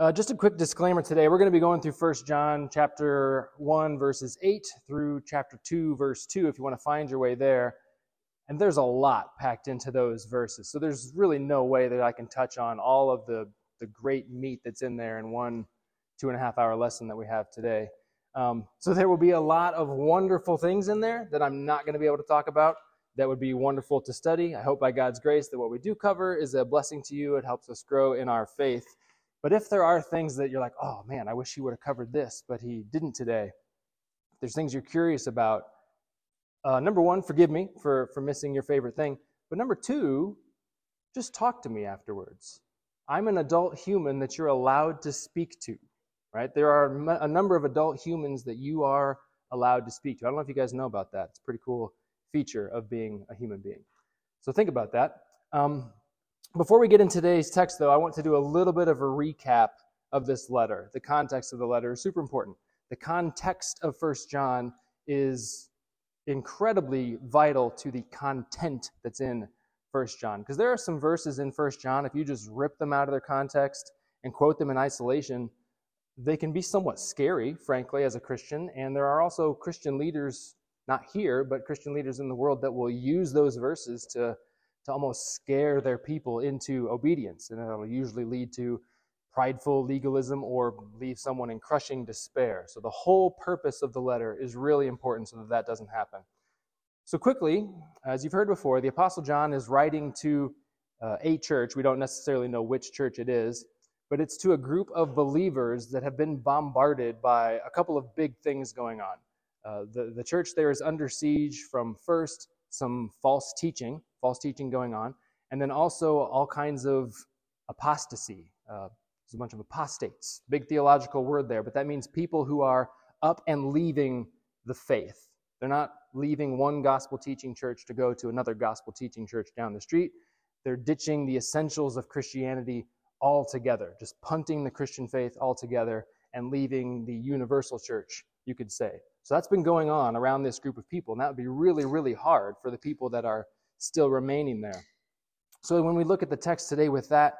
Uh, just a quick disclaimer today. We're going to be going through 1 John chapter 1, verses 8 through chapter 2, verse 2, if you want to find your way there. And there's a lot packed into those verses. So there's really no way that I can touch on all of the, the great meat that's in there in one two and a half hour lesson that we have today. Um, so there will be a lot of wonderful things in there that I'm not going to be able to talk about. That would be wonderful to study. I hope by God's grace that what we do cover is a blessing to you. It helps us grow in our faith. But if there are things that you're like, oh man, I wish he would have covered this, but he didn't today, if there's things you're curious about, uh, number one, forgive me for, for missing your favorite thing. But number two, just talk to me afterwards. I'm an adult human that you're allowed to speak to, right? There are a number of adult humans that you are allowed to speak to. I don't know if you guys know about that. It's a pretty cool feature of being a human being. So think about that. Um, before we get into today's text, though, I want to do a little bit of a recap of this letter. The context of the letter is super important. The context of First John is incredibly vital to the content that's in First John. Because there are some verses in First John, if you just rip them out of their context and quote them in isolation, they can be somewhat scary, frankly, as a Christian. And there are also Christian leaders, not here, but Christian leaders in the world that will use those verses to to almost scare their people into obedience. And it'll usually lead to prideful legalism or leave someone in crushing despair. So the whole purpose of the letter is really important so that that doesn't happen. So, quickly, as you've heard before, the Apostle John is writing to uh, a church. We don't necessarily know which church it is, but it's to a group of believers that have been bombarded by a couple of big things going on. Uh, the, the church there is under siege from first some false teaching, false teaching going on, and then also all kinds of apostasy. Uh, there's a bunch of apostates. Big theological word there, but that means people who are up and leaving the faith. They're not leaving one gospel teaching church to go to another gospel teaching church down the street. They're ditching the essentials of Christianity altogether, just punting the Christian faith altogether and leaving the universal church, you could say. So that's been going on around this group of people, and that would be really, really hard for the people that are still remaining there. So when we look at the text today with that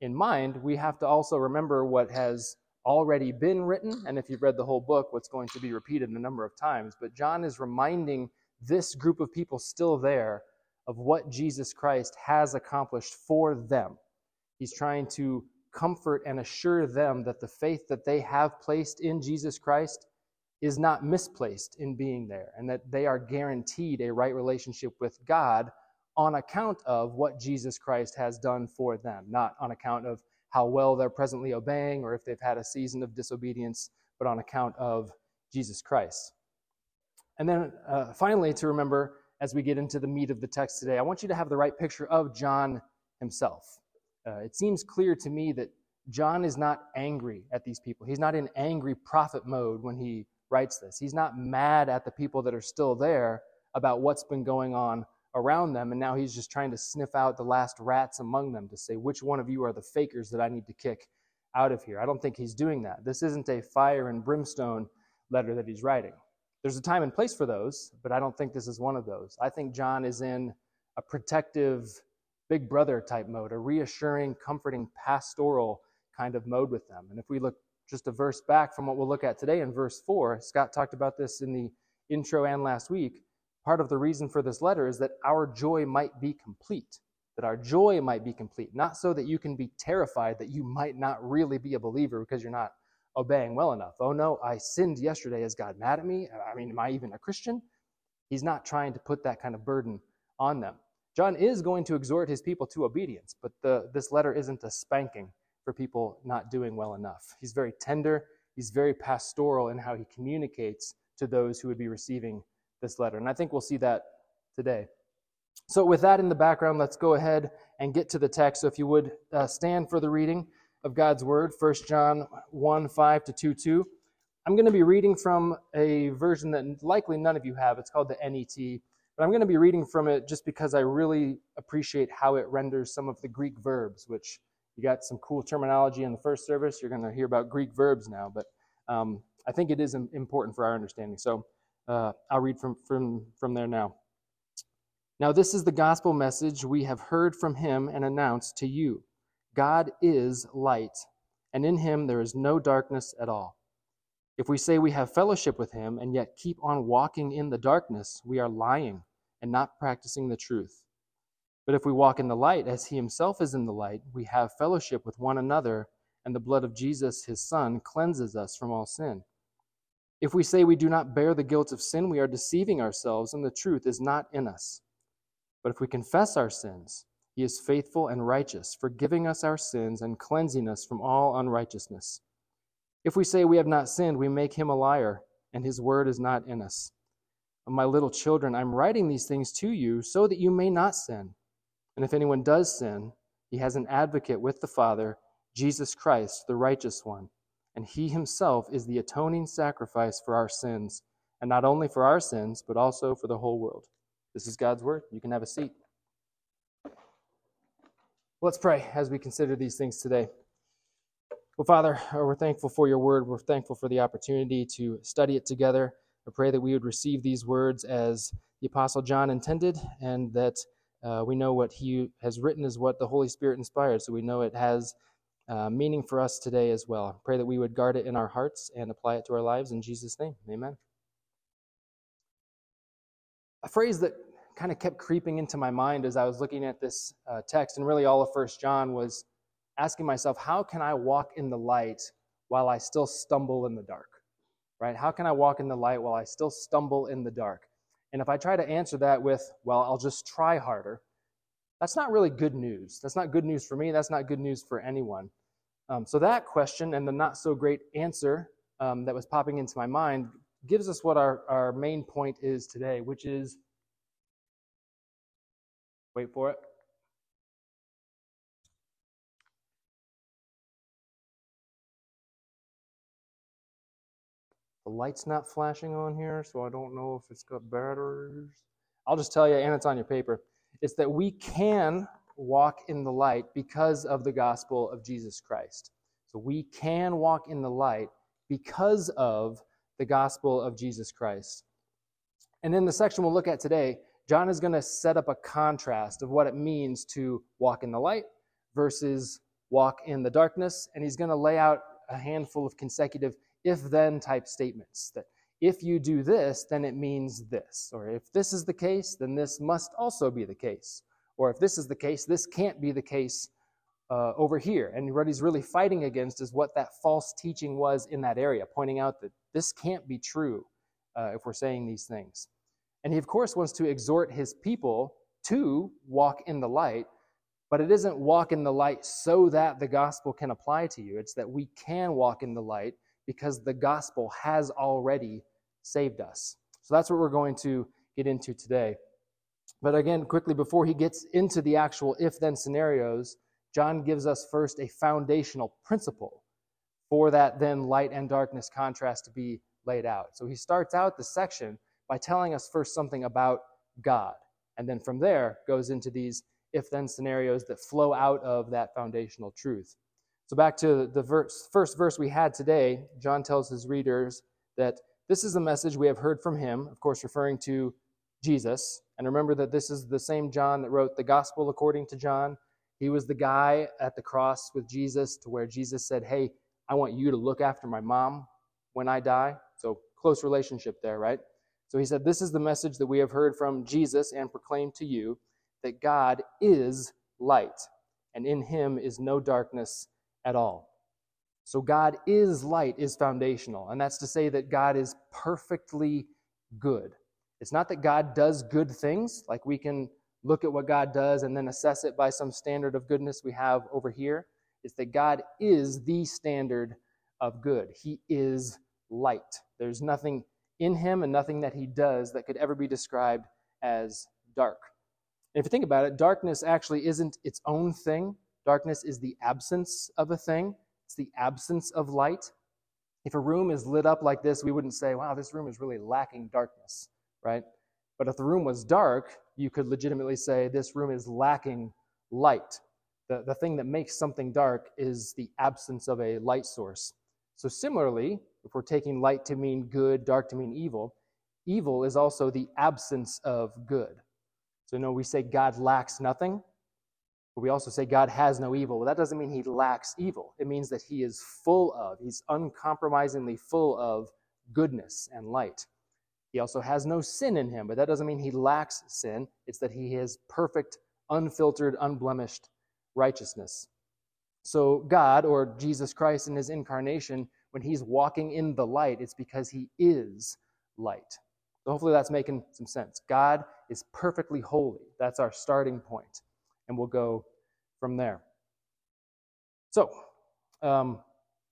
in mind, we have to also remember what has already been written, and if you've read the whole book, what's going to be repeated a number of times. But John is reminding this group of people still there of what Jesus Christ has accomplished for them. He's trying to comfort and assure them that the faith that they have placed in Jesus Christ is not misplaced in being there and that they are guaranteed a right relationship with God on account of what Jesus Christ has done for them, not on account of how well they're presently obeying or if they've had a season of disobedience, but on account of Jesus Christ. And then uh, finally, to remember as we get into the meat of the text today, I want you to have the right picture of John himself. Uh, it seems clear to me that John is not angry at these people. He's not in angry prophet mode when he writes this. He's not mad at the people that are still there about what's been going on around them, and now he's just trying to sniff out the last rats among them to say, which one of you are the fakers that I need to kick out of here? I don't think he's doing that. This isn't a fire and brimstone letter that he's writing. There's a time and place for those, but I don't think this is one of those. I think John is in a protective, big brother type mode, a reassuring, comforting, pastoral kind of mode with them. And if we look just a verse back from what we'll look at today in verse 4. Scott talked about this in the intro and last week. Part of the reason for this letter is that our joy might be complete, that our joy might be complete, not so that you can be terrified that you might not really be a believer because you're not obeying well enough. Oh no, I sinned yesterday. Is God mad at me? I mean, am I even a Christian? He's not trying to put that kind of burden on them. John is going to exhort his people to obedience, but the, this letter isn't a spanking for people not doing well enough. He's very tender, he's very pastoral in how he communicates to those who would be receiving this letter. And I think we'll see that today. So, with that in the background, let's go ahead and get to the text. So, if you would uh, stand for the reading of God's word, 1 John 1 5 to 2 2. I'm going to be reading from a version that likely none of you have. It's called the NET. But I'm going to be reading from it just because I really appreciate how it renders some of the Greek verbs, which you got some cool terminology in the first service. You're going to hear about Greek verbs now, but um, I think it is important for our understanding. So uh, I'll read from, from, from there now. Now, this is the gospel message we have heard from him and announced to you God is light, and in him there is no darkness at all. If we say we have fellowship with him and yet keep on walking in the darkness, we are lying and not practicing the truth. But if we walk in the light as he himself is in the light, we have fellowship with one another, and the blood of Jesus, his Son, cleanses us from all sin. If we say we do not bear the guilt of sin, we are deceiving ourselves, and the truth is not in us. But if we confess our sins, he is faithful and righteous, forgiving us our sins and cleansing us from all unrighteousness. If we say we have not sinned, we make him a liar, and his word is not in us. My little children, I'm writing these things to you so that you may not sin. And if anyone does sin, he has an advocate with the Father, Jesus Christ, the righteous one. And he himself is the atoning sacrifice for our sins, and not only for our sins, but also for the whole world. This is God's word. You can have a seat. Let's pray as we consider these things today. Well, Father, uh, we're thankful for your word. We're thankful for the opportunity to study it together. I pray that we would receive these words as the Apostle John intended, and that uh, we know what he has written is what the Holy Spirit inspired, so we know it has uh, meaning for us today as well. Pray that we would guard it in our hearts and apply it to our lives in Jesus' name. Amen. A phrase that kind of kept creeping into my mind as I was looking at this uh, text, and really all of First John was asking myself, how can I walk in the light while I still stumble in the dark? Right? How can I walk in the light while I still stumble in the dark? And if I try to answer that with, well, I'll just try harder, that's not really good news. That's not good news for me. That's not good news for anyone. Um, so that question and the not so great answer um, that was popping into my mind gives us what our, our main point is today, which is Wait for it. The light's not flashing on here, so I don't know if it's got batteries. I'll just tell you, and it's on your paper. It's that we can walk in the light because of the gospel of Jesus Christ. So we can walk in the light because of the gospel of Jesus Christ. And in the section we'll look at today, John is going to set up a contrast of what it means to walk in the light versus walk in the darkness. And he's going to lay out a handful of consecutive if then type statements that if you do this, then it means this. Or if this is the case, then this must also be the case. Or if this is the case, this can't be the case uh, over here. And what he's really fighting against is what that false teaching was in that area, pointing out that this can't be true uh, if we're saying these things. And he, of course, wants to exhort his people to walk in the light, but it isn't walk in the light so that the gospel can apply to you. It's that we can walk in the light because the gospel has already saved us. So that's what we're going to get into today. But again, quickly, before he gets into the actual if then scenarios, John gives us first a foundational principle for that then light and darkness contrast to be laid out. So he starts out the section by telling us first something about God. And then from there goes into these if then scenarios that flow out of that foundational truth. So, back to the verse, first verse we had today, John tells his readers that this is the message we have heard from him, of course, referring to Jesus. And remember that this is the same John that wrote the gospel according to John. He was the guy at the cross with Jesus to where Jesus said, Hey, I want you to look after my mom when I die. So, close relationship there, right? So he said, This is the message that we have heard from Jesus and proclaimed to you that God is light, and in him is no darkness at all. So God is light is foundational, and that's to say that God is perfectly good. It's not that God does good things, like we can look at what God does and then assess it by some standard of goodness we have over here. It's that God is the standard of good. He is light. There's nothing in him and nothing that he does that could ever be described as dark. And if you think about it, darkness actually isn't its own thing. Darkness is the absence of a thing, it's the absence of light. If a room is lit up like this, we wouldn't say, wow, this room is really lacking darkness, right? But if the room was dark, you could legitimately say, this room is lacking light. The, the thing that makes something dark is the absence of a light source. So, similarly, if we're taking light to mean good, dark to mean evil, evil is also the absence of good. So, no, we say God lacks nothing. But we also say God has no evil. Well, that doesn't mean he lacks evil. It means that he is full of, he's uncompromisingly full of goodness and light. He also has no sin in him, but that doesn't mean he lacks sin. It's that he has perfect, unfiltered, unblemished righteousness. So, God, or Jesus Christ in his incarnation, when he's walking in the light, it's because he is light. So, hopefully, that's making some sense. God is perfectly holy. That's our starting point, and we'll go from there. So, um,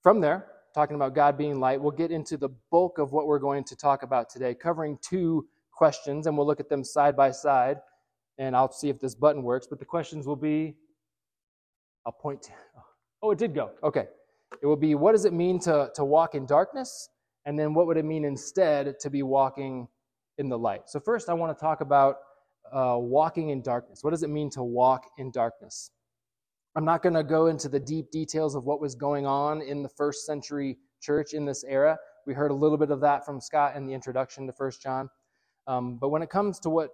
from there, talking about God being light, we'll get into the bulk of what we're going to talk about today, covering two questions, and we'll look at them side by side, and I'll see if this button works. But the questions will be I'll point to, oh, it did go. Okay. It will be what does it mean to, to walk in darkness? And then what would it mean instead to be walking in the light? So, first, I want to talk about uh, walking in darkness. What does it mean to walk in darkness? I'm not going to go into the deep details of what was going on in the first century church in this era. We heard a little bit of that from Scott in the introduction to First John. Um, but when it comes to what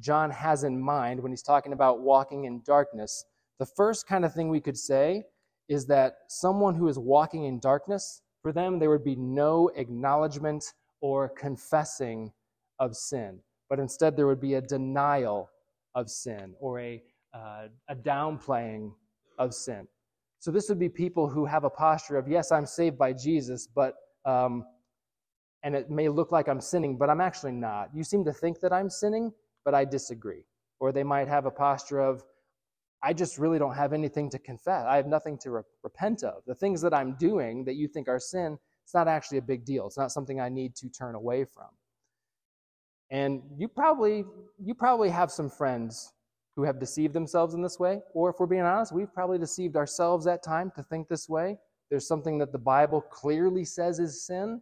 John has in mind when he's talking about walking in darkness, the first kind of thing we could say is that someone who is walking in darkness, for them, there would be no acknowledgement or confessing of sin, but instead there would be a denial of sin or a, uh, a downplaying of sin. So this would be people who have a posture of, yes, I'm saved by Jesus, but um, and it may look like I'm sinning, but I'm actually not. You seem to think that I'm sinning, but I disagree. Or they might have a posture of, I just really don't have anything to confess. I have nothing to re- repent of. The things that I'm doing that you think are sin, it's not actually a big deal. It's not something I need to turn away from. And you probably you probably have some friends who have deceived themselves in this way, or if we're being honest, we've probably deceived ourselves at time to think this way. There's something that the Bible clearly says is sin,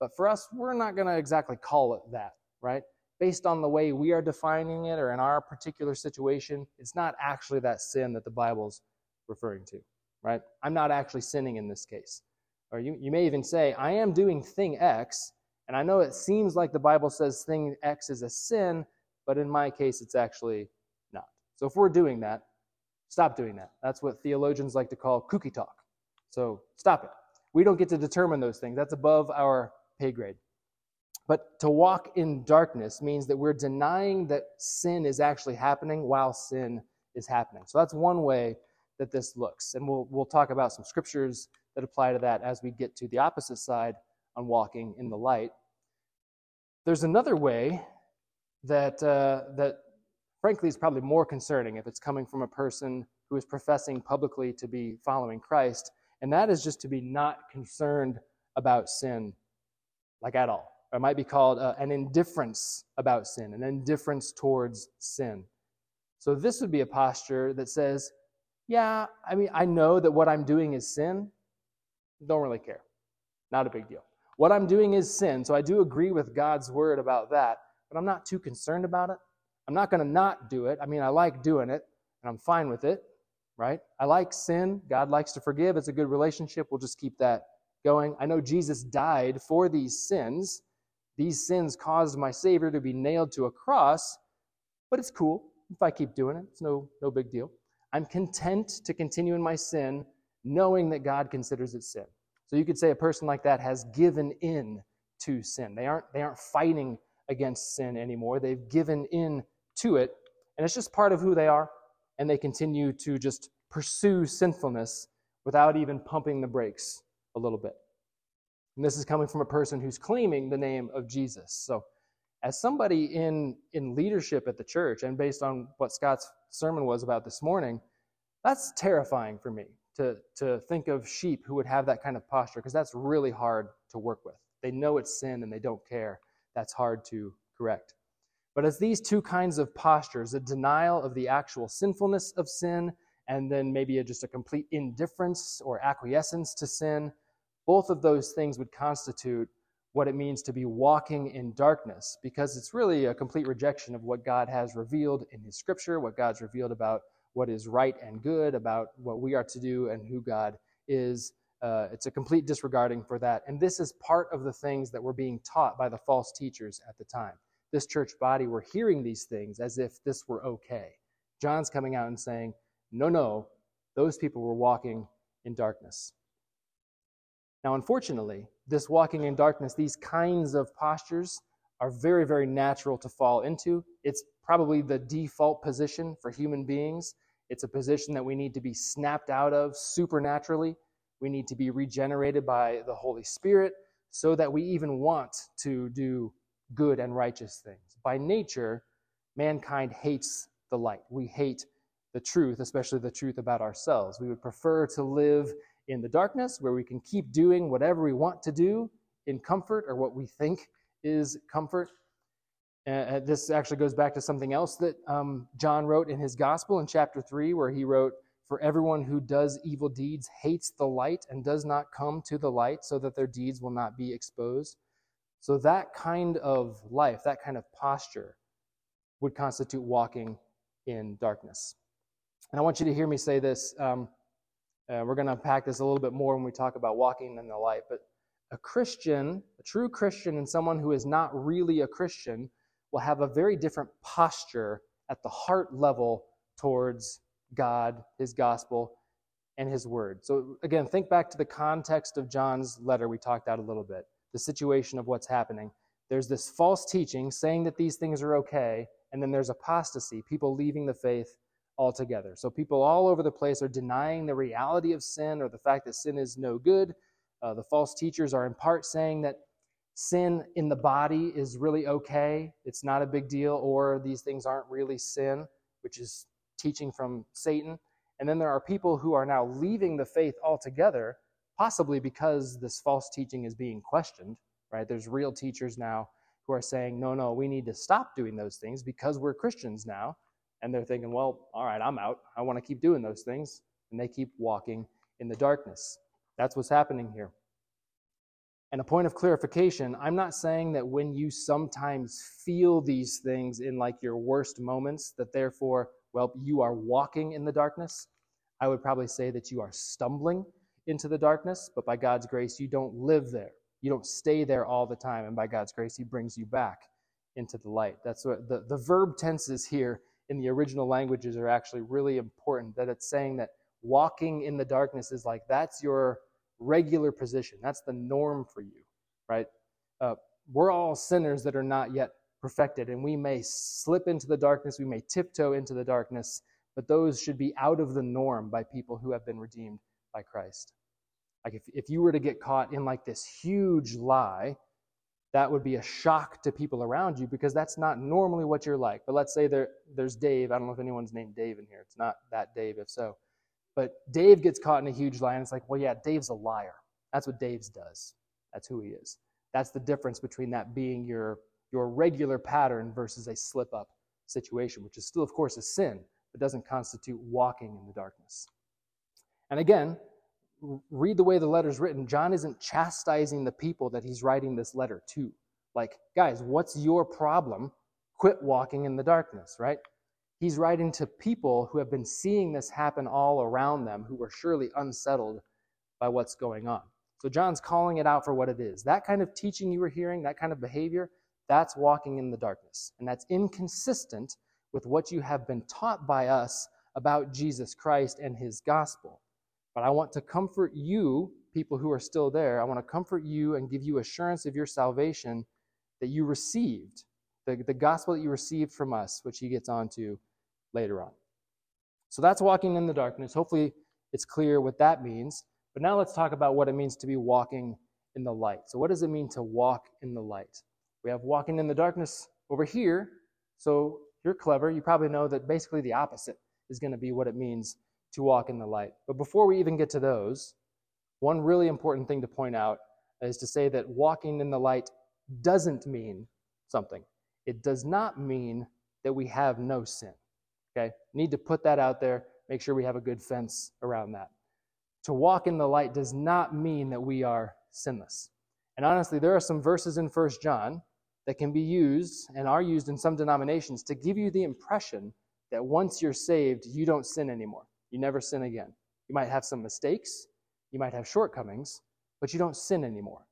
but for us, we're not going to exactly call it that, right? based on the way we are defining it or in our particular situation, it's not actually that sin that the Bible's referring to, right? I'm not actually sinning in this case. Or you, you may even say, I am doing thing X, and I know it seems like the Bible says thing X is a sin, but in my case, it's actually not. So if we're doing that, stop doing that. That's what theologians like to call kooky talk. So stop it. We don't get to determine those things. That's above our pay grade. But to walk in darkness means that we're denying that sin is actually happening while sin is happening. So that's one way that this looks. And we'll, we'll talk about some scriptures that apply to that as we get to the opposite side on walking in the light. There's another way that, uh, that frankly, is probably more concerning if it's coming from a person who is professing publicly to be following Christ, and that is just to be not concerned about sin, like at all or it might be called uh, an indifference about sin, an indifference towards sin. So this would be a posture that says, yeah, I mean, I know that what I'm doing is sin. Don't really care. Not a big deal. What I'm doing is sin, so I do agree with God's word about that, but I'm not too concerned about it. I'm not going to not do it. I mean, I like doing it, and I'm fine with it, right? I like sin. God likes to forgive. It's a good relationship. We'll just keep that going. I know Jesus died for these sins, these sins caused my Savior to be nailed to a cross, but it's cool if I keep doing it. It's no, no big deal. I'm content to continue in my sin, knowing that God considers it sin. So you could say a person like that has given in to sin. They aren't, they aren't fighting against sin anymore. They've given in to it, and it's just part of who they are, and they continue to just pursue sinfulness without even pumping the brakes a little bit. And this is coming from a person who's claiming the name of Jesus. So, as somebody in, in leadership at the church, and based on what Scott's sermon was about this morning, that's terrifying for me to, to think of sheep who would have that kind of posture, because that's really hard to work with. They know it's sin and they don't care. That's hard to correct. But as these two kinds of postures, a denial of the actual sinfulness of sin, and then maybe a, just a complete indifference or acquiescence to sin, both of those things would constitute what it means to be walking in darkness because it's really a complete rejection of what God has revealed in His Scripture, what God's revealed about what is right and good, about what we are to do and who God is. Uh, it's a complete disregarding for that. And this is part of the things that were being taught by the false teachers at the time. This church body were hearing these things as if this were okay. John's coming out and saying, no, no, those people were walking in darkness. Now, unfortunately, this walking in darkness, these kinds of postures are very, very natural to fall into. It's probably the default position for human beings. It's a position that we need to be snapped out of supernaturally. We need to be regenerated by the Holy Spirit so that we even want to do good and righteous things. By nature, mankind hates the light. We hate the truth, especially the truth about ourselves. We would prefer to live in the darkness where we can keep doing whatever we want to do in comfort or what we think is comfort. Uh, this actually goes back to something else that um, John wrote in his gospel in chapter 3, where he wrote, For everyone who does evil deeds hates the light and does not come to the light so that their deeds will not be exposed. So, that kind of life, that kind of posture, would constitute walking in darkness. And I want you to hear me say this. Um, uh, we're going to unpack this a little bit more when we talk about walking in the light. But a Christian, a true Christian, and someone who is not really a Christian will have a very different posture at the heart level towards God, His gospel, and His word. So, again, think back to the context of John's letter we talked out a little bit, the situation of what's happening. There's this false teaching saying that these things are okay, and then there's apostasy, people leaving the faith altogether. So people all over the place are denying the reality of sin or the fact that sin is no good. Uh, the false teachers are in part saying that sin in the body is really okay, it's not a big deal, or these things aren't really sin, which is teaching from Satan. And then there are people who are now leaving the faith altogether, possibly because this false teaching is being questioned, right? There's real teachers now who are saying, no, no, we need to stop doing those things because we're Christians now. And they're thinking, well, all right, I'm out. I want to keep doing those things. And they keep walking in the darkness. That's what's happening here. And a point of clarification I'm not saying that when you sometimes feel these things in like your worst moments, that therefore, well, you are walking in the darkness. I would probably say that you are stumbling into the darkness, but by God's grace, you don't live there. You don't stay there all the time. And by God's grace, He brings you back into the light. That's what the, the verb tenses here in the original languages are actually really important. That it's saying that walking in the darkness is like that's your regular position. That's the norm for you, right? Uh, we're all sinners that are not yet perfected, and we may slip into the darkness, we may tiptoe into the darkness, but those should be out of the norm by people who have been redeemed by Christ. Like if, if you were to get caught in like this huge lie, that would be a shock to people around you because that's not normally what you're like. But let's say there, there's Dave. I don't know if anyone's named Dave in here. It's not that Dave, if so. But Dave gets caught in a huge lie, and it's like, well, yeah, Dave's a liar. That's what Dave's does. That's who he is. That's the difference between that being your, your regular pattern versus a slip up situation, which is still, of course, a sin, but doesn't constitute walking in the darkness. And again, read the way the letter's written, John isn't chastising the people that he's writing this letter to. Like, guys, what's your problem? Quit walking in the darkness, right? He's writing to people who have been seeing this happen all around them, who are surely unsettled by what's going on. So John's calling it out for what it is. That kind of teaching you were hearing, that kind of behavior, that's walking in the darkness. And that's inconsistent with what you have been taught by us about Jesus Christ and his gospel. But I want to comfort you, people who are still there. I want to comfort you and give you assurance of your salvation that you received, the, the gospel that you received from us, which he gets onto later on. So that's walking in the darkness. Hopefully, it's clear what that means. But now let's talk about what it means to be walking in the light. So, what does it mean to walk in the light? We have walking in the darkness over here. So, you're clever. You probably know that basically the opposite is going to be what it means to walk in the light. But before we even get to those, one really important thing to point out is to say that walking in the light doesn't mean something. It does not mean that we have no sin. Okay? Need to put that out there, make sure we have a good fence around that. To walk in the light does not mean that we are sinless. And honestly, there are some verses in First John that can be used and are used in some denominations to give you the impression that once you're saved, you don't sin anymore. You never sin again. You might have some mistakes, you might have shortcomings, but you don't sin anymore.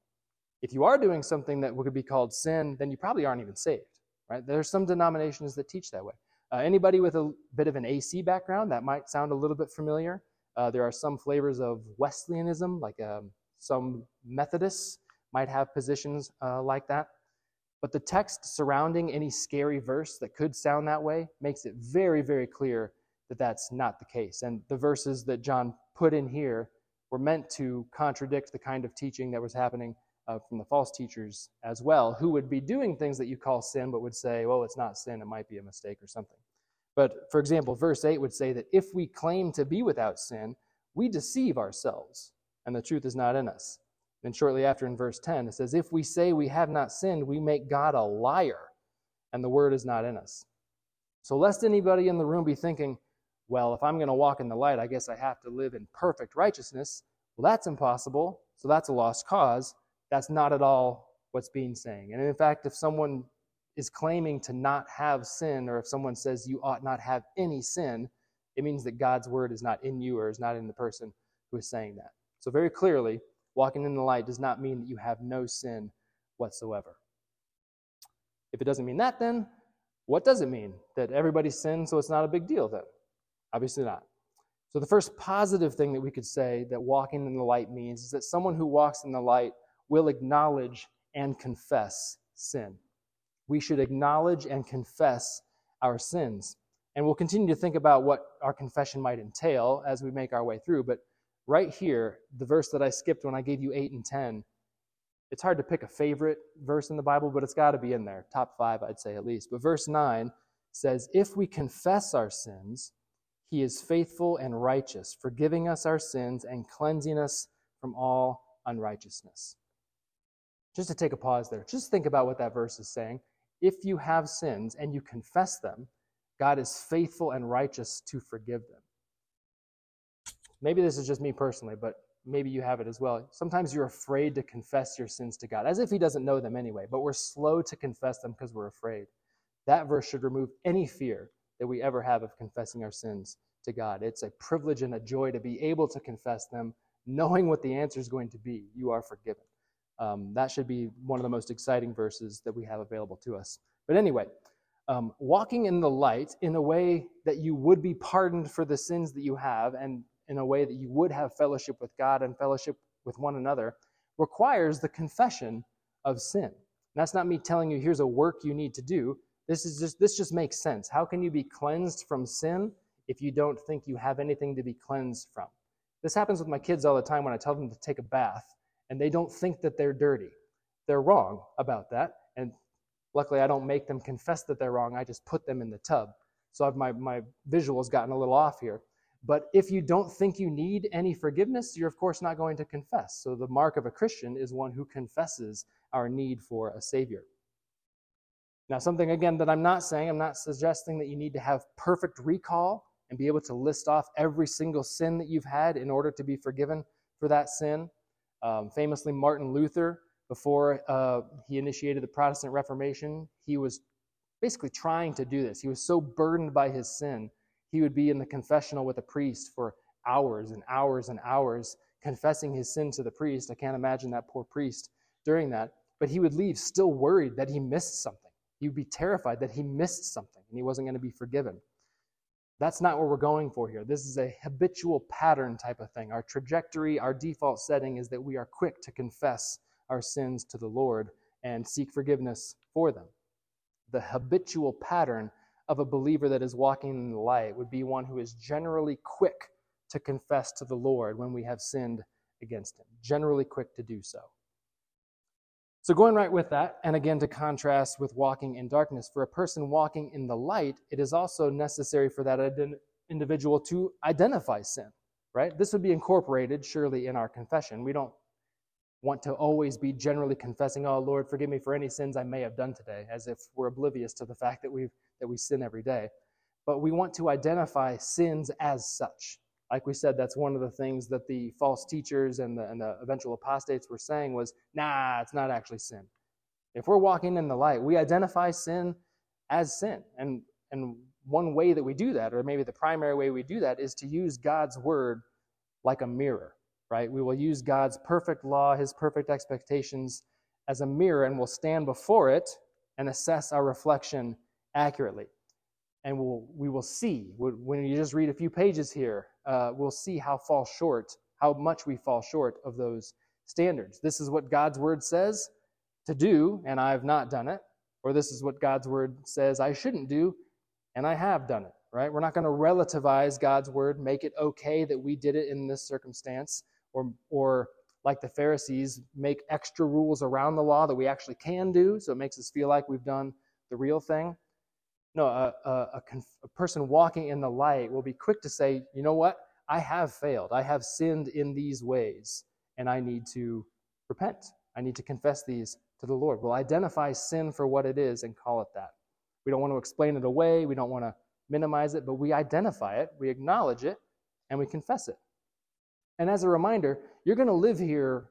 If you are doing something that would be called sin, then you probably aren't even saved, right? There are some denominations that teach that way. Uh, anybody with a bit of an AC background, that might sound a little bit familiar. Uh, there are some flavors of Wesleyanism, like um, some Methodists might have positions uh, like that. But the text surrounding any scary verse that could sound that way makes it very, very clear that that's not the case. And the verses that John put in here were meant to contradict the kind of teaching that was happening uh, from the false teachers as well, who would be doing things that you call sin, but would say, well, it's not sin, it might be a mistake or something. But for example, verse 8 would say that if we claim to be without sin, we deceive ourselves, and the truth is not in us. Then shortly after in verse 10, it says, If we say we have not sinned, we make God a liar, and the word is not in us. So, lest anybody in the room be thinking, well, if I'm going to walk in the light, I guess I have to live in perfect righteousness. Well, that's impossible. So that's a lost cause. That's not at all what's being saying. And in fact, if someone is claiming to not have sin, or if someone says you ought not have any sin, it means that God's word is not in you or is not in the person who is saying that. So, very clearly, walking in the light does not mean that you have no sin whatsoever. If it doesn't mean that, then what does it mean? That everybody sins, so it's not a big deal then? Obviously not. So, the first positive thing that we could say that walking in the light means is that someone who walks in the light will acknowledge and confess sin. We should acknowledge and confess our sins. And we'll continue to think about what our confession might entail as we make our way through. But right here, the verse that I skipped when I gave you 8 and 10, it's hard to pick a favorite verse in the Bible, but it's got to be in there. Top five, I'd say at least. But verse 9 says, If we confess our sins, he is faithful and righteous, forgiving us our sins and cleansing us from all unrighteousness. Just to take a pause there, just think about what that verse is saying. If you have sins and you confess them, God is faithful and righteous to forgive them. Maybe this is just me personally, but maybe you have it as well. Sometimes you're afraid to confess your sins to God, as if He doesn't know them anyway, but we're slow to confess them because we're afraid. That verse should remove any fear that we ever have of confessing our sins to God. It's a privilege and a joy to be able to confess them, knowing what the answer is going to be. You are forgiven. Um, that should be one of the most exciting verses that we have available to us. But anyway, um, walking in the light in a way that you would be pardoned for the sins that you have and in a way that you would have fellowship with God and fellowship with one another requires the confession of sin. And that's not me telling you here's a work you need to do. This is just this just makes sense. How can you be cleansed from sin if you don't think you have anything to be cleansed from? This happens with my kids all the time when I tell them to take a bath and they don't think that they're dirty. They're wrong about that. And luckily I don't make them confess that they're wrong. I just put them in the tub. So my, my visual's gotten a little off here. But if you don't think you need any forgiveness, you're of course not going to confess. So the mark of a Christian is one who confesses our need for a Savior. Now, something again that I'm not saying, I'm not suggesting that you need to have perfect recall and be able to list off every single sin that you've had in order to be forgiven for that sin. Um, famously, Martin Luther, before uh, he initiated the Protestant Reformation, he was basically trying to do this. He was so burdened by his sin, he would be in the confessional with a priest for hours and hours and hours, confessing his sin to the priest. I can't imagine that poor priest during that. But he would leave still worried that he missed something. He would be terrified that he missed something and he wasn't going to be forgiven. That's not what we're going for here. This is a habitual pattern type of thing. Our trajectory, our default setting is that we are quick to confess our sins to the Lord and seek forgiveness for them. The habitual pattern of a believer that is walking in the light would be one who is generally quick to confess to the Lord when we have sinned against him, generally quick to do so. So, going right with that, and again to contrast with walking in darkness, for a person walking in the light, it is also necessary for that individual to identify sin, right? This would be incorporated surely in our confession. We don't want to always be generally confessing, "Oh Lord, forgive me for any sins I may have done today," as if we're oblivious to the fact that we that we sin every day. But we want to identify sins as such. Like we said, that's one of the things that the false teachers and the, and the eventual apostates were saying was, nah, it's not actually sin. If we're walking in the light, we identify sin as sin. And, and one way that we do that, or maybe the primary way we do that, is to use God's word like a mirror, right? We will use God's perfect law, his perfect expectations as a mirror, and we'll stand before it and assess our reflection accurately. and we'll, we will see, when you just read a few pages here, uh, we'll see how fall short, how much we fall short of those standards. This is what God's word says to do, and I've not done it. Or this is what God's word says I shouldn't do, and I have done it, right? We're not going to relativize God's word, make it okay that we did it in this circumstance, or, or like the Pharisees, make extra rules around the law that we actually can do, so it makes us feel like we've done the real thing. No, a, a, a, a person walking in the light will be quick to say, you know what? I have failed. I have sinned in these ways, and I need to repent. I need to confess these to the Lord. We'll identify sin for what it is and call it that. We don't want to explain it away. We don't want to minimize it, but we identify it, we acknowledge it, and we confess it. And as a reminder, you're going to live here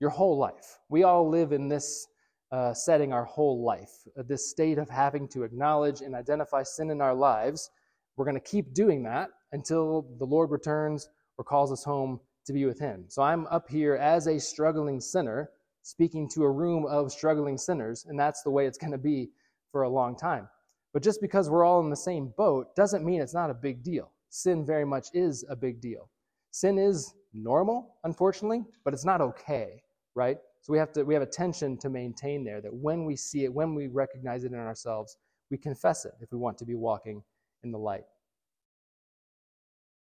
your whole life. We all live in this uh, setting our whole life, uh, this state of having to acknowledge and identify sin in our lives. We're going to keep doing that until the Lord returns or calls us home to be with Him. So I'm up here as a struggling sinner, speaking to a room of struggling sinners, and that's the way it's going to be for a long time. But just because we're all in the same boat doesn't mean it's not a big deal. Sin very much is a big deal. Sin is normal, unfortunately, but it's not okay, right? So we have to we have a tension to maintain there that when we see it, when we recognize it in ourselves, we confess it if we want to be walking in the light.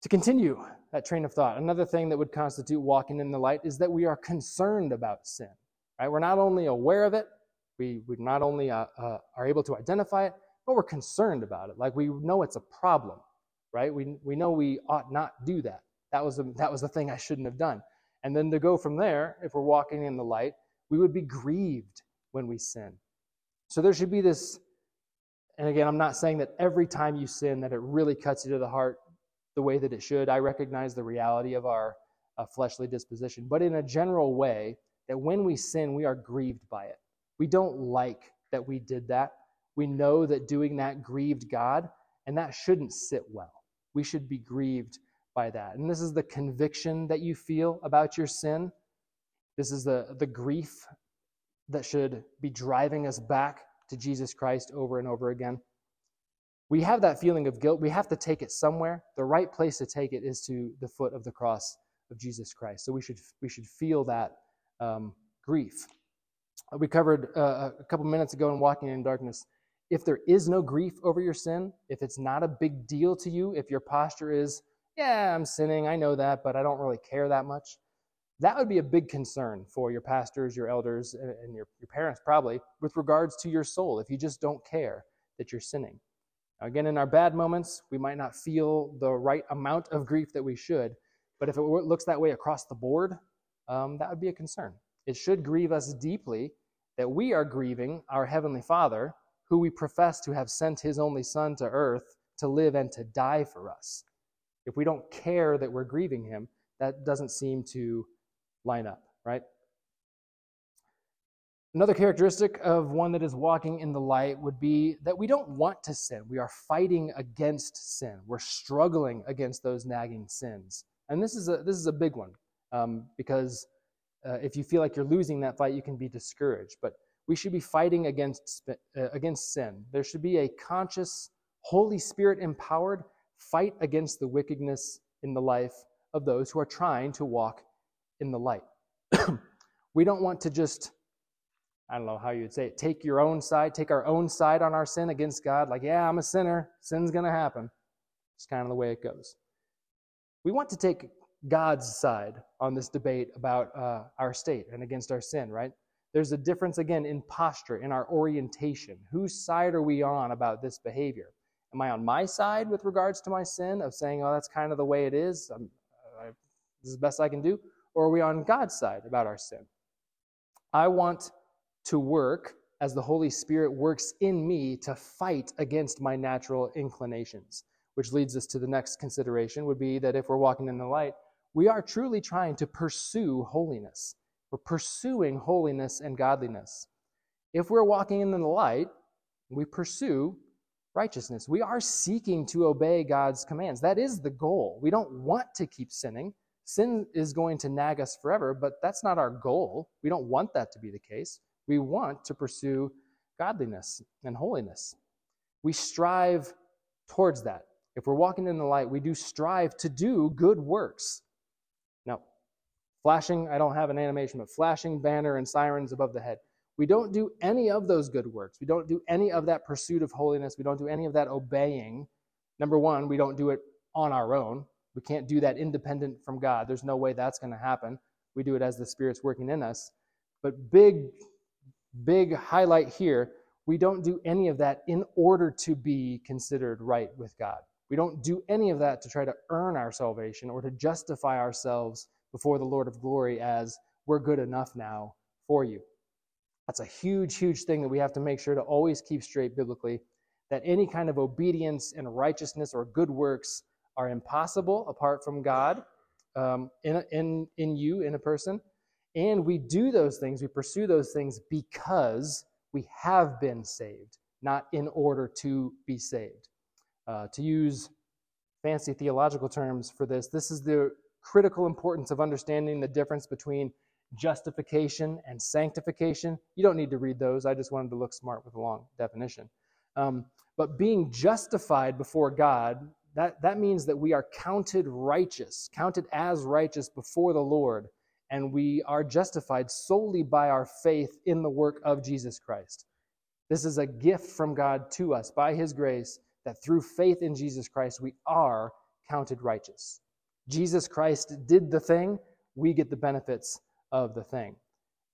To continue that train of thought, another thing that would constitute walking in the light is that we are concerned about sin. Right? We're not only aware of it, we, we not only uh, uh, are able to identify it, but we're concerned about it. Like we know it's a problem, right? We, we know we ought not do that. That was, a, that was the thing I shouldn't have done. And then to go from there, if we're walking in the light, we would be grieved when we sin. So there should be this, and again, I'm not saying that every time you sin that it really cuts you to the heart the way that it should. I recognize the reality of our uh, fleshly disposition, but in a general way, that when we sin, we are grieved by it. We don't like that we did that. We know that doing that grieved God, and that shouldn't sit well. We should be grieved by that. And this is the conviction that you feel about your sin. This is the, the grief that should be driving us back to Jesus Christ over and over again. We have that feeling of guilt. We have to take it somewhere. The right place to take it is to the foot of the cross of Jesus Christ. So we should, we should feel that um, grief. We covered uh, a couple minutes ago in Walking in Darkness. If there is no grief over your sin, if it's not a big deal to you, if your posture is, yeah, I'm sinning, I know that, but I don't really care that much. That would be a big concern for your pastors, your elders, and your, your parents probably with regards to your soul if you just don't care that you're sinning. Now, again, in our bad moments, we might not feel the right amount of grief that we should, but if it looks that way across the board, um, that would be a concern. It should grieve us deeply that we are grieving our Heavenly Father, who we profess to have sent His only Son to earth to live and to die for us. If we don't care that we're grieving him, that doesn't seem to line up, right? Another characteristic of one that is walking in the light would be that we don't want to sin. We are fighting against sin. We're struggling against those nagging sins. And this is a, this is a big one um, because uh, if you feel like you're losing that fight, you can be discouraged. But we should be fighting against, uh, against sin. There should be a conscious, Holy Spirit empowered fight against the wickedness in the life of those who are trying to walk in the light. we don't want to just, I don't know how you'd say it, take your own side, take our own side on our sin against God. Like, yeah, I'm a sinner. Sin's going to happen. It's kind of the way it goes. We want to take God's side on this debate about uh, our state and against our sin, right? There's a difference, again, in posture, in our orientation. Whose side are we on about this behavior? Am I on my side with regards to my sin of saying, oh, that's kind of the way it is? I, this is the best I can do? Or are we on God's side about our sin? I want to work as the Holy Spirit works in me to fight against my natural inclinations, which leads us to the next consideration would be that if we're walking in the light, we are truly trying to pursue holiness. We're pursuing holiness and godliness. If we're walking in the light, we pursue righteousness. We are seeking to obey God's commands. That is the goal. We don't want to keep sinning. Sin is going to nag us forever, but that's not our goal. We don't want that to be the case. We want to pursue godliness and holiness. We strive towards that. If we're walking in the light, we do strive to do good works. Now, flashing, I don't have an animation, but flashing banner and sirens above the head. We don't do any of those good works. We don't do any of that pursuit of holiness. We don't do any of that obeying. Number one, we don't do it on our own. We can't do that independent from God. There's no way that's going to happen. We do it as the Spirit's working in us. But big, big highlight here we don't do any of that in order to be considered right with God. We don't do any of that to try to earn our salvation or to justify ourselves before the Lord of glory as we're good enough now for you. That's a huge, huge thing that we have to make sure to always keep straight biblically that any kind of obedience and righteousness or good works are impossible apart from God um, in, in, in you, in a person. And we do those things, we pursue those things because we have been saved, not in order to be saved. Uh, to use fancy theological terms for this, this is the critical importance of understanding the difference between justification and sanctification. You don't need to read those. I just wanted to look smart with a long definition. Um, but being justified before God, that, that means that we are counted righteous, counted as righteous before the Lord, and we are justified solely by our faith in the work of Jesus Christ. This is a gift from God to us by His grace that through faith in Jesus Christ, we are counted righteous. Jesus Christ did the thing, we get the benefits of the thing.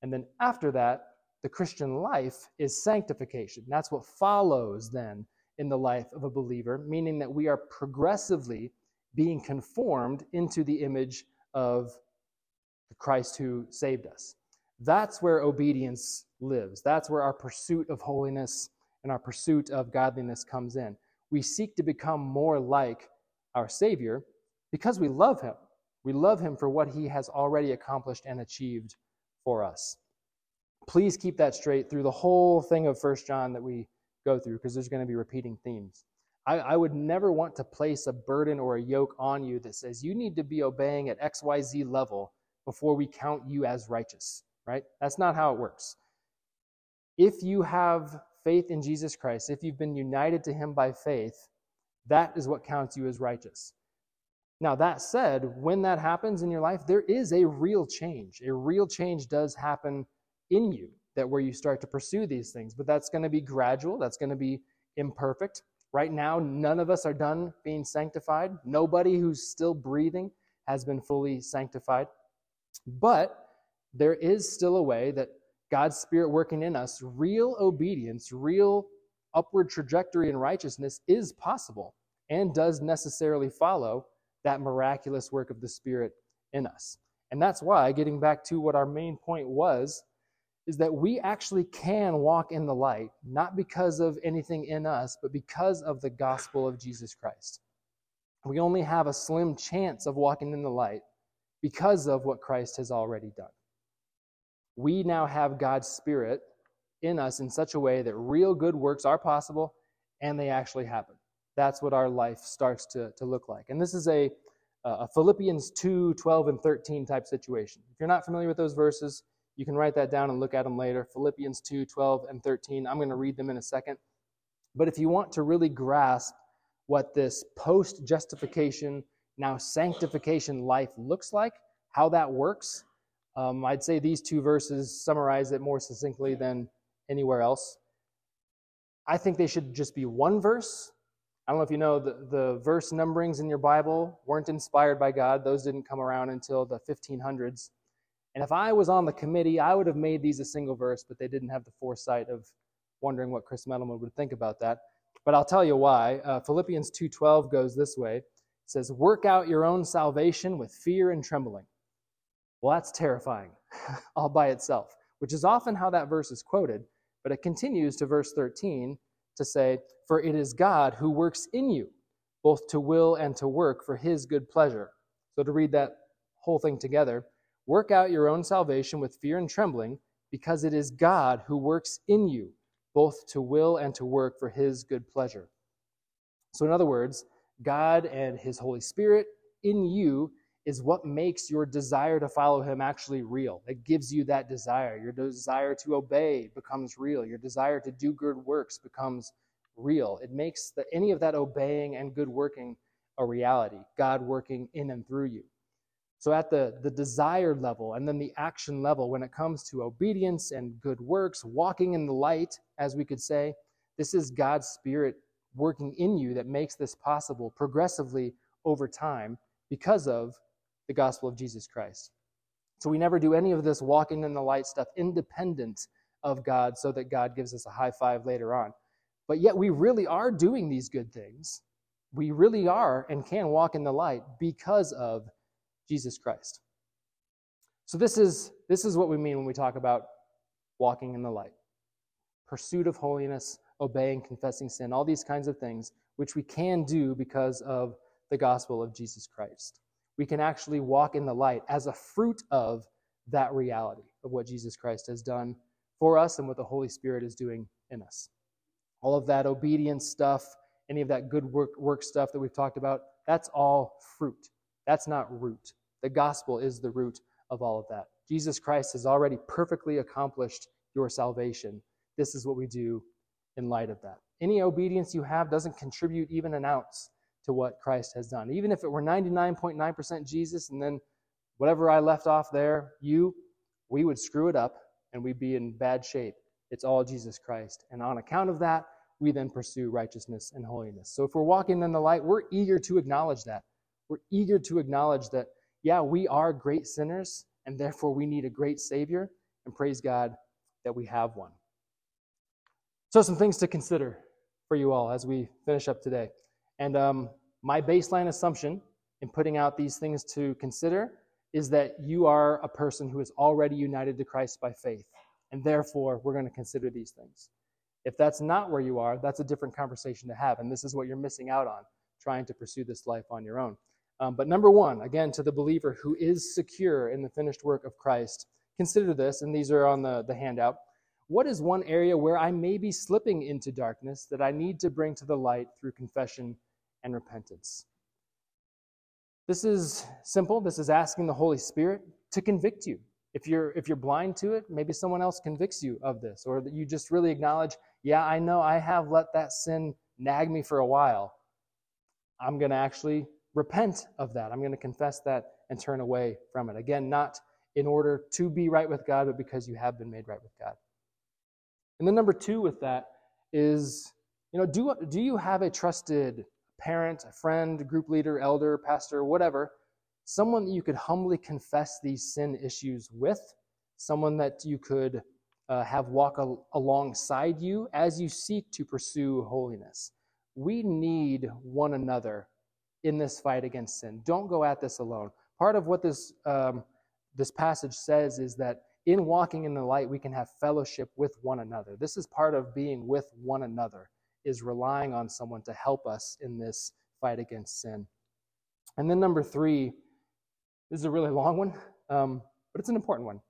And then after that, the Christian life is sanctification. That's what follows then in the life of a believer, meaning that we are progressively being conformed into the image of the Christ who saved us. That's where obedience lives. That's where our pursuit of holiness and our pursuit of godliness comes in we seek to become more like our Savior because we love Him. We love Him for what He has already accomplished and achieved for us. Please keep that straight through the whole thing of First John that we go through because there's going to be repeating themes. I, I, would never want to place a burden or a yoke on you that says you need to be obeying at XYZ level before we count you as righteous, right? That's not how it works. If you have faith in Jesus Christ, if you've been united to him by faith, that is what counts you as righteous. Now, that said, when that happens in your life, there is a real change. A real change does happen in you that where you start to pursue these things, but that's going to be gradual, that's going to be imperfect. Right now, none of us are done being sanctified. Nobody who's still breathing has been fully sanctified. But there is still a way that God's Spirit working in us, real obedience, real upward trajectory in righteousness is possible and does necessarily follow that miraculous work of the Spirit in us. And that's why, getting back to what our main point was, is that we actually can walk in the light, not because of anything in us, but because of the gospel of Jesus Christ. We only have a slim chance of walking in the light because of what Christ has already done we now have God's Spirit in us in such a way that real good works are possible and they actually happen. That's what our life starts to, to look like. And this is a, a Philippians 2 12 and 13 type situation. If you're not familiar with those verses, you can write that down and look at them later. Philippians 2 12 and 13. I'm going to read them in a second. But if you want to really grasp what this post justification, now sanctification life looks like, how that works, um, I'd say these two verses summarize it more succinctly than anywhere else. I think they should just be one verse. I don't know if you know the, the verse numberings in your Bible weren't inspired by God. Those didn't come around until the 1500s. And if I was on the committee, I would have made these a single verse, but they didn't have the foresight of wondering what Chris Mettleman would think about that. But I'll tell you why. Uh, Philippians 2.12 goes this way. It says, Work out your own salvation with fear and trembling. Well, that's terrifying all by itself, which is often how that verse is quoted. But it continues to verse 13 to say, For it is God who works in you, both to will and to work for his good pleasure. So to read that whole thing together, work out your own salvation with fear and trembling, because it is God who works in you, both to will and to work for his good pleasure. So, in other words, God and his Holy Spirit in you is what makes your desire to follow him actually real. It gives you that desire. Your desire to obey becomes real. Your desire to do good works becomes real. It makes the, any of that obeying and good working a reality, God working in and through you. So, at the, the desired level and then the action level, when it comes to obedience and good works, walking in the light, as we could say, this is God's Spirit working in you that makes this possible progressively over time because of the gospel of Jesus Christ. So, we never do any of this walking in the light stuff independent of God so that God gives us a high five later on. But yet, we really are doing these good things. We really are and can walk in the light because of Jesus Christ. So this is this is what we mean when we talk about walking in the light. Pursuit of holiness, obeying, confessing sin, all these kinds of things which we can do because of the gospel of Jesus Christ. We can actually walk in the light as a fruit of that reality of what Jesus Christ has done for us and what the Holy Spirit is doing in us. All of that obedience stuff, any of that good work, work stuff that we've talked about, that's all fruit. That's not root. The gospel is the root of all of that. Jesus Christ has already perfectly accomplished your salvation. This is what we do in light of that. Any obedience you have doesn't contribute even an ounce to what Christ has done. Even if it were 99.9% Jesus and then whatever I left off there, you, we would screw it up and we'd be in bad shape. It's all Jesus Christ. And on account of that, we then pursue righteousness and holiness. So if we're walking in the light, we're eager to acknowledge that. We're eager to acknowledge that, yeah, we are great sinners, and therefore we need a great Savior, and praise God that we have one. So, some things to consider for you all as we finish up today. And um, my baseline assumption in putting out these things to consider is that you are a person who is already united to Christ by faith, and therefore we're going to consider these things. If that's not where you are, that's a different conversation to have, and this is what you're missing out on trying to pursue this life on your own. Um, but number one, again, to the believer who is secure in the finished work of Christ, consider this, and these are on the, the handout. What is one area where I may be slipping into darkness that I need to bring to the light through confession and repentance? This is simple. This is asking the Holy Spirit to convict you. If you're if you're blind to it, maybe someone else convicts you of this, or that you just really acknowledge, yeah, I know I have let that sin nag me for a while. I'm going to actually repent of that. I'm going to confess that and turn away from it. Again, not in order to be right with God, but because you have been made right with God. And then number two with that is, you know, do, do you have a trusted parent, a friend, group leader, elder, pastor, whatever, someone that you could humbly confess these sin issues with, someone that you could uh, have walk al- alongside you as you seek to pursue holiness. We need one another in this fight against sin. Don't go at this alone. Part of what this um, this passage says is that in walking in the light, we can have fellowship with one another. This is part of being with one another is relying on someone to help us in this fight against sin. And then number three, this is a really long one, um, but it's an important one.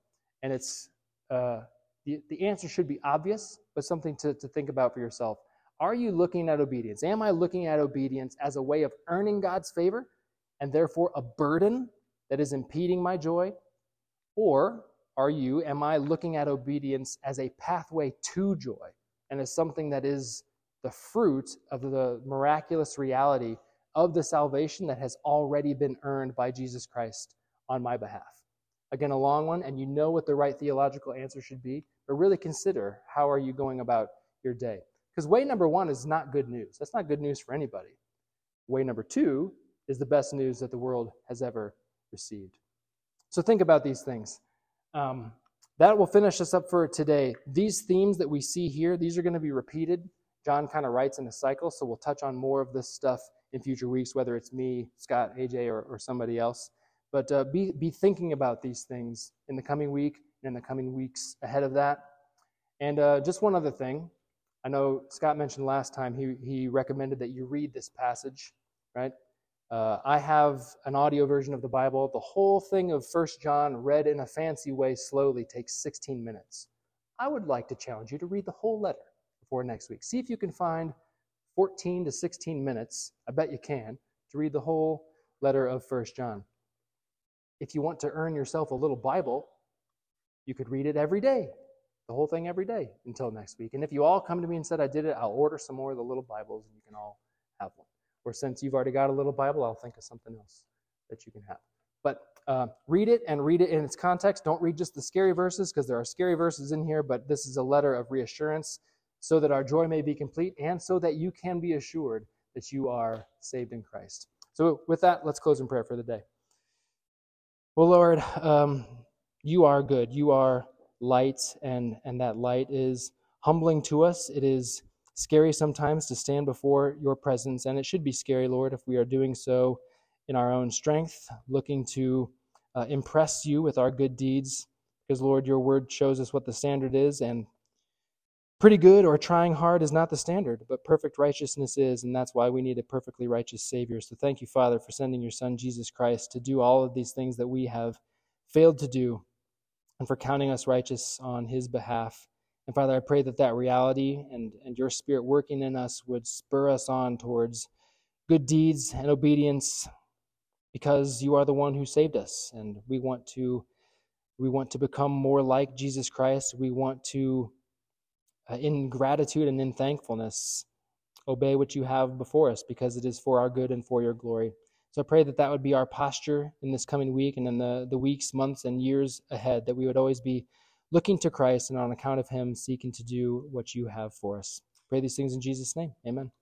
And it's uh, the, the answer should be obvious, but something to, to think about for yourself. Are you looking at obedience? Am I looking at obedience as a way of earning God's favor and therefore a burden that is impeding my joy? Or are you, am I looking at obedience as a pathway to joy and as something that is the fruit of the miraculous reality of the salvation that has already been earned by Jesus Christ on my behalf. Again, a long one, and you know what the right theological answer should be, but really consider how are you going about your day. Because way number one is not good news. That's not good news for anybody. Way number two is the best news that the world has ever received. So think about these things. Um, that will finish us up for today. These themes that we see here, these are going to be repeated John kind of writes in a cycle, so we'll touch on more of this stuff in future weeks, whether it's me, Scott, AJ, or, or somebody else. But uh, be, be thinking about these things in the coming week and in the coming weeks ahead of that. And uh, just one other thing. I know Scott mentioned last time he, he recommended that you read this passage, right? Uh, I have an audio version of the Bible. The whole thing of First John, read in a fancy way slowly, takes 16 minutes. I would like to challenge you to read the whole letter before next week. See if you can find 14 to 16 minutes, I bet you can, to read the whole letter of First John. If you want to earn yourself a little Bible, you could read it every day. the whole thing every day until next week. And if you all come to me and said, I did it, I'll order some more of the little Bibles and you can all have one. Or since you've already got a little Bible, I'll think of something else that you can have. But uh, read it and read it in its context. Don't read just the scary verses because there are scary verses in here, but this is a letter of reassurance so that our joy may be complete and so that you can be assured that you are saved in Christ. So, with that, let's close in prayer for the day. Well, Lord, um, you are good. You are light, and, and that light is humbling to us. It is scary sometimes to stand before your presence, and it should be scary, Lord, if we are doing so in our own strength, looking to uh, impress you with our good deeds. Because, Lord, your word shows us what the standard is, and pretty good or trying hard is not the standard, but perfect righteousness is, and that's why we need a perfectly righteous Savior. So thank you, Father, for sending your Son, Jesus Christ, to do all of these things that we have failed to do, and for counting us righteous on his behalf. And Father, I pray that that reality and, and your Spirit working in us would spur us on towards good deeds and obedience because you are the one who saved us and we want to we want to become more like Jesus Christ. We want to uh, in gratitude and in thankfulness, obey what you have before us because it is for our good and for your glory. So I pray that that would be our posture in this coming week and in the, the weeks, months, and years ahead, that we would always be looking to Christ and on account of him seeking to do what you have for us. Pray these things in Jesus' name. Amen.